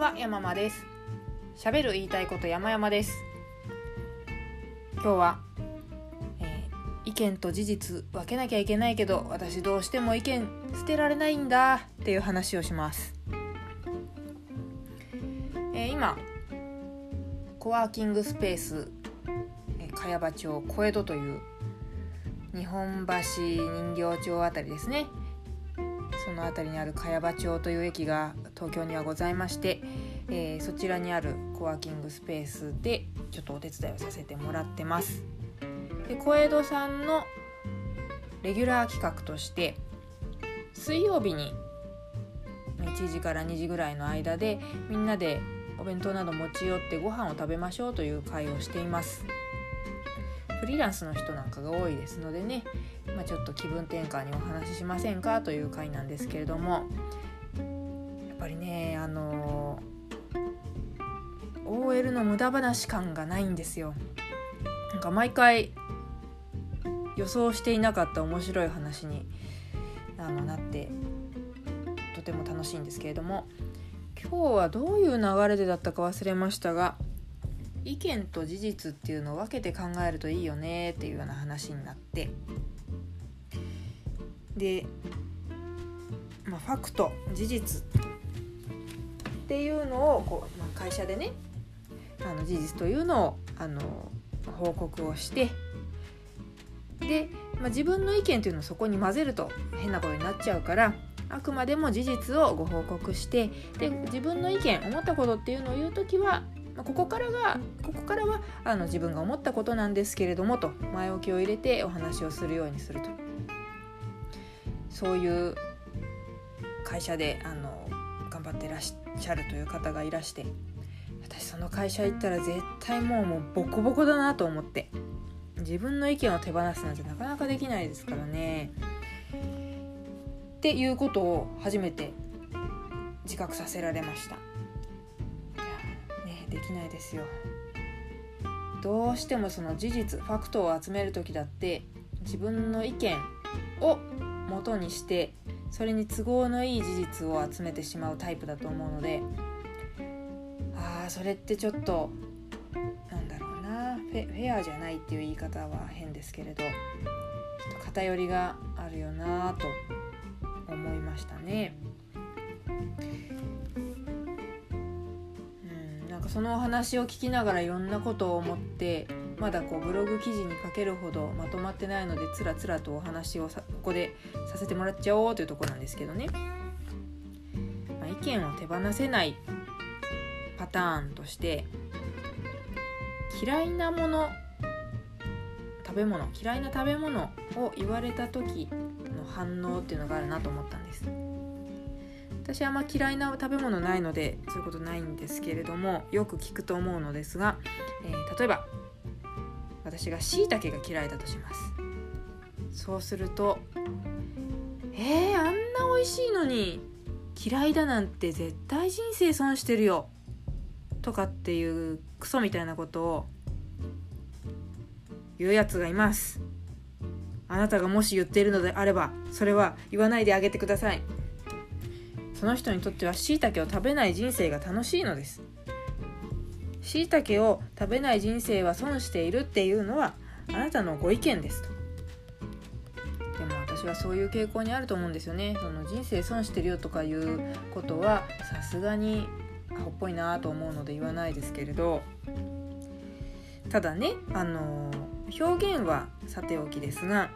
は山間です。喋る言いたいこと山々です。今日は、えー、意見と事実分けなきゃいけないけど私どうしても意見捨てられないんだっていう話をします、えー、今コワーキングスペース、茅場町小江戸という日本橋人形町あたりですね。その辺りにある茅場町という駅が東京にはございまして、えー、そちらにあるコワーキングスペースでちょっとお手伝いをさせてもらってます。で小江戸さんのレギュラー企画として水曜日に1時から2時ぐらいの間でみんなでお弁当など持ち寄ってご飯を食べましょうという会をしています。フリーランスの人なんかが多いですのでね、まあ、ちょっと気分転換にお話ししませんかという回なんですけれどもやっぱりねあの OL の無駄話感がないんですよ。なんか毎回予想していなかった面白い話にあのなってとても楽しいんですけれども今日はどういう流れでだったか忘れましたが意見と事実っていうのを分けて考えるといいよねっていうような話になって。で、まあ、ファクト事実っていうのをこう、まあ、会社でねあの事実というのをあの報告をしてで、まあ、自分の意見というのをそこに混ぜると変なことになっちゃうからあくまでも事実をご報告してで自分の意見思ったことっていうのを言う時はここからがここからはあの自分が思ったことなんですけれどもと前置きを入れてお話をするようにするとそういう会社であの頑張ってらっしゃるという方がいらして私その会社行ったら絶対もうもうボコボコだなと思って自分の意見を手放すなんてなかなかできないですからねっていうことを初めて自覚させられました。できないですよどうしてもその事実ファクトを集める時だって自分の意見を元にしてそれに都合のいい事実を集めてしまうタイプだと思うのでああそれってちょっとなんだろうなフェアじゃないっていう言い方は変ですけれどちょっと偏りがあるよなと思いましたね。そのお話を聞きながらいろんなことを思ってまだこうブログ記事に書けるほどまとまってないのでつらつらとお話をここでさせてもらっちゃおうというとこなんですけどね、まあ、意見を手放せないパターンとして嫌いなもの食べ物嫌いな食べ物を言われた時の反応っていうのがあるなと思ったんです。私あんま嫌いな食べ物ないのでそういうことないんですけれどもよく聞くと思うのですが、えー、例えば私がしいたけが嫌いだとします。そうすると「えー、あんな美味しいのに嫌いだなんて絶対人生損してるよ」とかっていうクソみたいなことを言うやつがいます。あなたがもし言っているのであればそれは言わないであげてください。その人にとってはしいたけを食べない人生が楽しいのです。しいたけを食べない人生は損しているっていうのはあなたのご意見ですと。でも私はそういう傾向にあると思うんですよね。その人生損してるよとかいうことはさすがにアホっぽいなと思うので言わないですけれど。ただねあの表現はさておきですが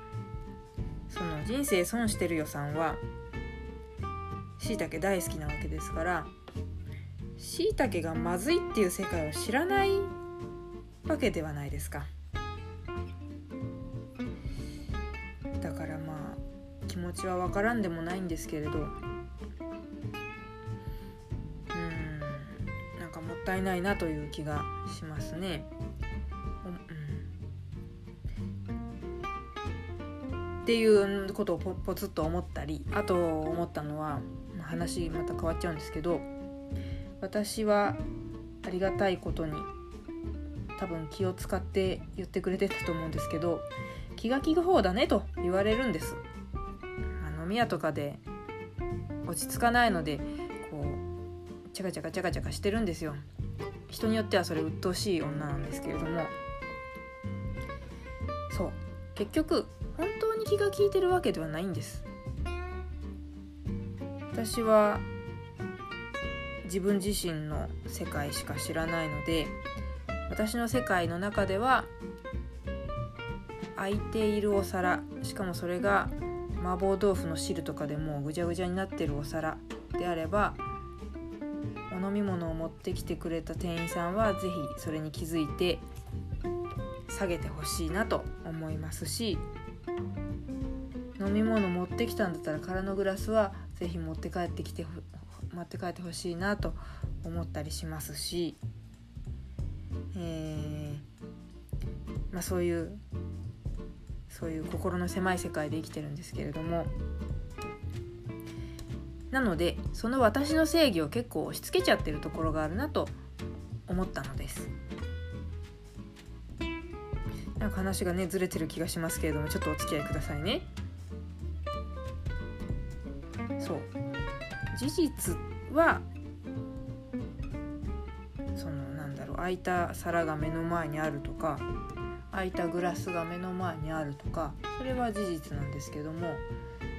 その人生損してるよさんはしいたけ大好きなわけですからしいたけがまずいっていう世界を知らないわけではないですかだからまあ気持ちは分からんでもないんですけれどうんなんかもったいないなという気がしますね。っていうことをポポツッと思ったりあと思ったのは話また変わっちゃうんですけど私はありがたいことに多分気を使って言ってくれてたと思うんですけど気が利く方だねと言われるんです。飲み屋とかで落ち着かないのでこうチャカチャカチャカチャカしてるんですよ。人によってはそれ鬱陶しい女なんですけれども。そう。結局本当に気が利いてるわけではないんです。私は自分自身の世界しか知らないので私の世界の中では空いているお皿しかもそれが麻婆豆腐の汁とかでもうぐちゃぐちゃになってるお皿であればお飲み物を持ってきてくれた店員さんは是非それに気づいて下げてほしいなと思いますし飲み物持ってきたんだったら空のグラスは是非持って帰ってきて持って帰ってほしいなと思ったりしますし、えー、まあ、そういうそういう心の狭い世界で生きてるんですけれどもなのでその私の正義を結構押し付けちゃってるところがあるなと思ったのです。なんか話がねずれてる気がしますけれどもちょっとお付き合いくださいね。事実はそのなんだろう空いた皿が目の前にあるとか空いたグラスが目の前にあるとかそれは事実なんですけども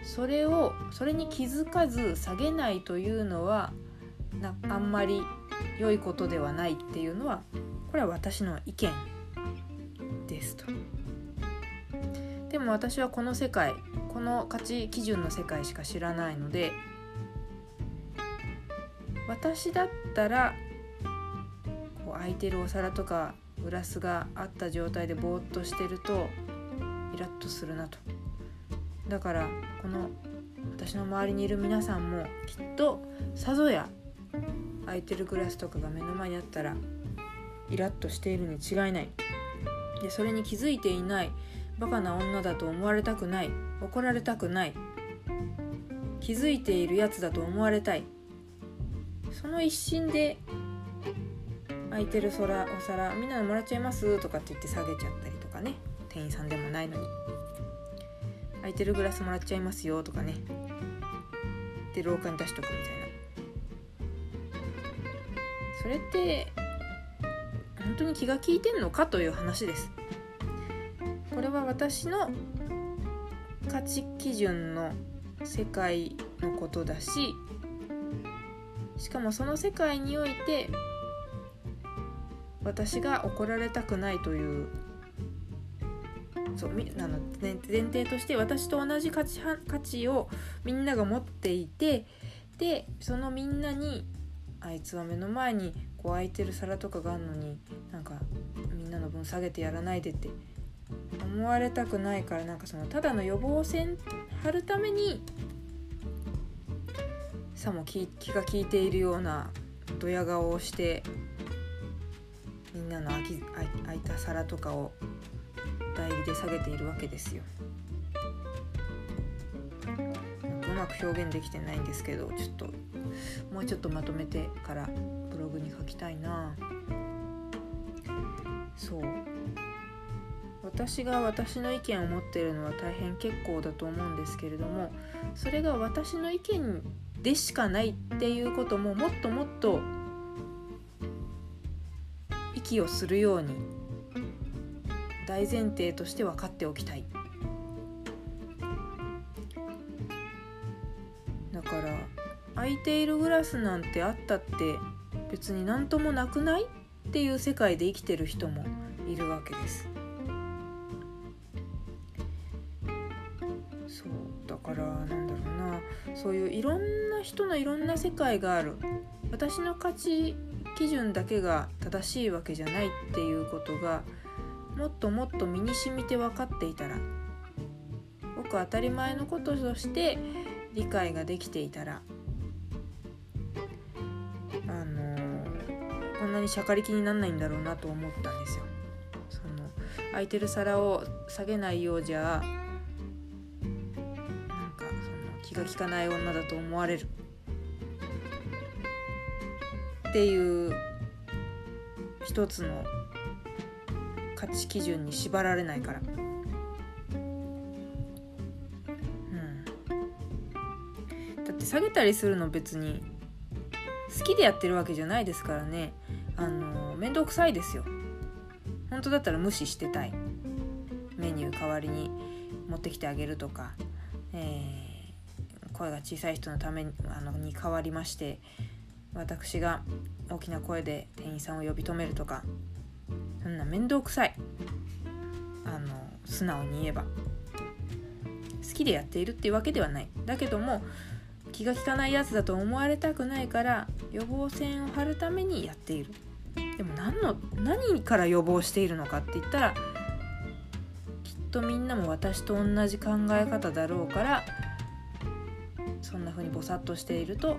それをそれに気づかず下げないというのはなあんまり良いことではないっていうのはこれは私の意見ですと。でも私はこの世界この価値基準の世界しか知らないので私だったらこう空いてるお皿とかグラスがあった状態でぼーっとしてるとイラッとするなと。だからこの私の周りにいる皆さんもきっとさぞや空いてるグラスとかが目の前にあったらイラッとしているに違いない。でそれに気づいていないバカな女だと思われたくない怒られたくない気づいているやつだと思われたいその一心で空いてる空お皿みんなのもらっちゃいますとかって言って下げちゃったりとかね。店員さんでもないのに空いてるグラスもらっちゃいますよとかね。で廊下に出しとくみたいな。それって本当に気が利いてんのかという話です。これは私の価値基準の世界のことだししかもその世界において私が怒られたくないというそうあの前提として私と同じ価値価値をみんなが持っていてでそのみんなにあいつは目の前にこう空いてる皿とかがあるのになんかみんなの分下げてやらないでって思われたくないからなんかそのただの予防線張るためにさも気気が利いているようなドヤ顔をしてみんなの空き空いた皿とかを代理で下げているわけですよ。うまく表現できてないんですけどちょっともうちょっとまとめてからブログに書きたいなそう私が私の意見を持ってるのは大変結構だと思うんですけれどもそれが私の意見でしかないっていうことももっともっと息をするように大前提として分かっておきたい。だから空いているグラスなんてあったって別に何ともなくない？っていう世界で生きてる人もいるわけです。そうだからなんだろうな。そういういろんな人のいろんな世界がある私の価値基準だけが正しいわけじゃないっていうことがもっともっと身に染みて分かっていたらごく当たり前のこととして理解ができていたらあの、こんなにしゃかりきになんないんだろうなと思ったんですよ。その空いてる皿を下げないようじゃ気が利かない女だと思われる。っていう一つの価値基準に縛られないから。うん、だって下げたりするの別に好きでやってるわけじゃないですからね。あの面倒くさいですよ。本当だったら無視してたい。メニュー代わりに持ってきてあげるとか、声が小さい人のためにあのに代わりまして私が大きな声で店員さんを呼び止めるとかそんな面倒くさいあの素直に言えば好きでやっているっていうわけではない。だけども気が利かないやつだと思われたくないから予防線を張るためにやっている。でも何の何から予防しているのかって言ったらきっとみんなも私と同じ考え方だろうからそんな風にぼさっとしていると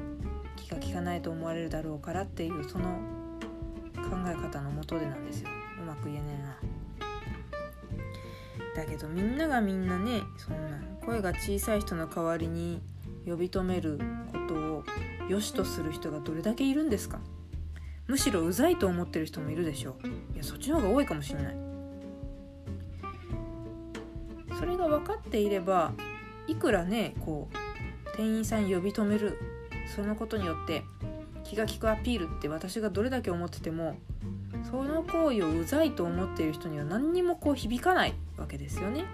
気が利かないと思われるだろうからっていうその考え方のもとでなんですよ。うまく言えねえなだけどみんながみんなねそんな声が小さい人の代わりに呼び止めることを良しとする人がどれだけいるんですか。むしろうざいと思ってる人もいるでしょう。いやそっちの方が多いかもしれない。それが分かっていればいくらねこう店員さん呼び止めるそのことによって気が利くアピールって私がどれだけ思っててもその行為をうざいと思っている人には何にもこう響かないわけですよね。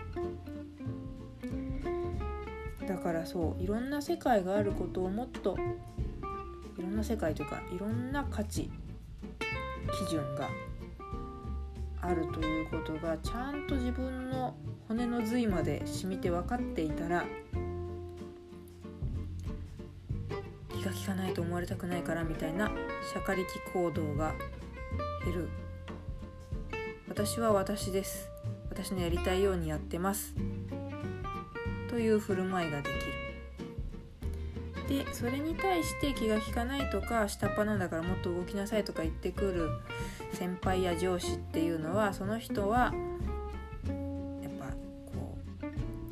だからそういろんな世界があることをもっといろんな世界というかいろんな価値基準があるということがちゃんと自分の骨の髄まで染みて分かっていたら気が利かないと思われたくないからみたいなしゃかりき行動が減る。私は私です。私のやりたいようにやってます。という振る舞いができる。でそれに対して気が利かないとか下っ端なんだからもっと動きなさいとか言ってくる先輩や上司っていうのはその人はやっぱこ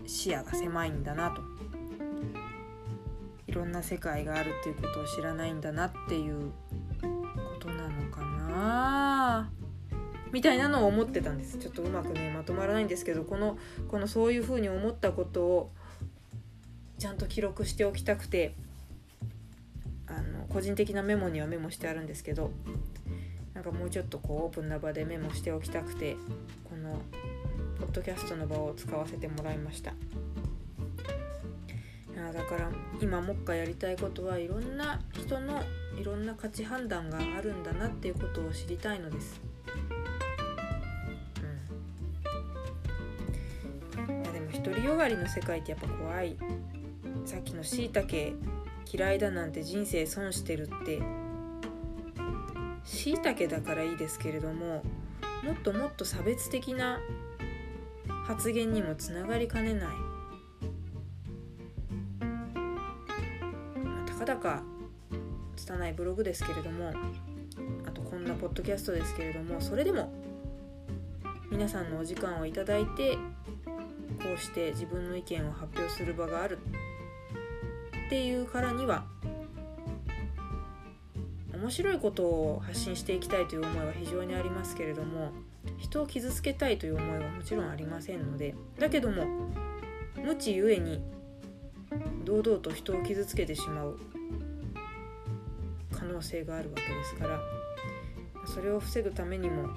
う視野が狭いんだなと。いろんな世界があるっていうことを知らないんだなっていうことなのかなみたいなのを思ってたんです。ちょっとうまくねまとまらないんですけどこのこのそういうふうに思ったことをちゃんと記録しておきたくてあの個人的なメモにはメモしてあるんですけどなんかもうちょっとこうオープンな場でメモしておきたくてこのポッドキャストの場を使わせてもらいました。だから今もっかやりたいことはいろんな人のいろんな価値判断があるんだなっていうことを知りたいのです。独りよがりの世界ってやっぱ怖い。さっきのしいたけ嫌いだなんて人生損してるって。しいたけだからいいですけれどももっともっと差別的な発言にもつながりかねない、ログですけれどもあとこんなポッドキャストですけれどもそれでも皆さんのお時間をいただいてこうして自分の意見を発表する場があるっていうからには面白いことを発信していきたいという思いは非常にありますけれども人を傷つけたいという思いはもちろんありませんのでだけども無知ゆえに堂々と人を傷つけてしまう能性があるわけですからそれを防ぐためにも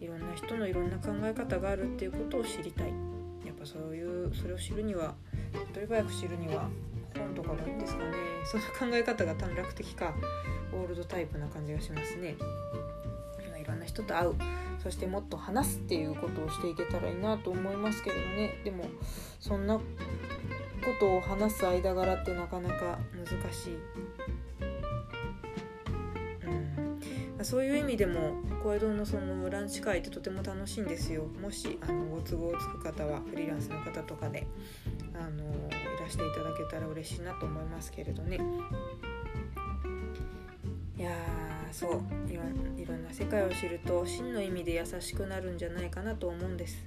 いろんな人のいろんな考え方があるっていうことを知りたい。やっぱそういうそれを知るには手っ取り早く知るには本とかがいいんですかね。その考え方が短絡的かオールドタイプな感じがしますね。いろんな人と会う。そしてもっと話すっていうことをしていけたらいいなと思いますけれどね。でもそんなことを話す間柄ってなかなか難しい。うん。そういう意味でも小江戸のそのランチ会ってとても楽しいんですよ。もしあのご都合つく方はフリーランスの方とかであのいらしていただけたら嬉しいなと思いますけれどね。いやそう。いろいろんな世界を知ると真の意味で優しくなるんじゃないかなと思うんです。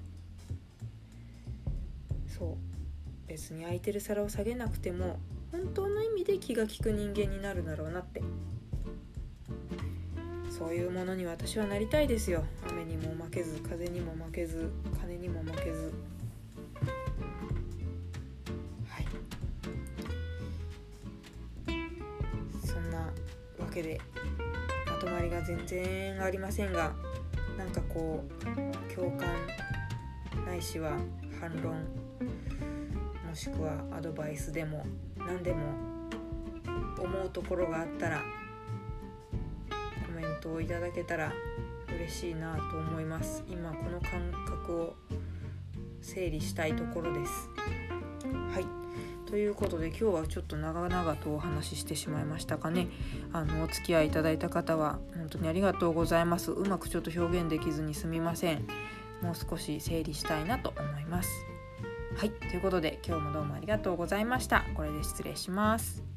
そう。別に空いてる皿を下げなくても本当の意味で気が利く人間になるだろうなって。そういうものに私はなりたいですよ。雨にも負けず風にも負けず金にも負けず。はい。そんなわけでまとまりが全然ありませんがなんかこう共感ないしは反論もしくはアドバイスでも何でも思うところがあったらコメントをいただけたら嬉しいなと思います。今この感覚を整理したいところです。はい。ということで今日はちょっと長々とお話ししてしまいましたかね。あのお付き合いいただいた方は本当にありがとうございます。うまくちょっと表現できずにすみません。もう少し整理したいなと思います。はいということで今日もどうもありがとうございました。これで失礼します。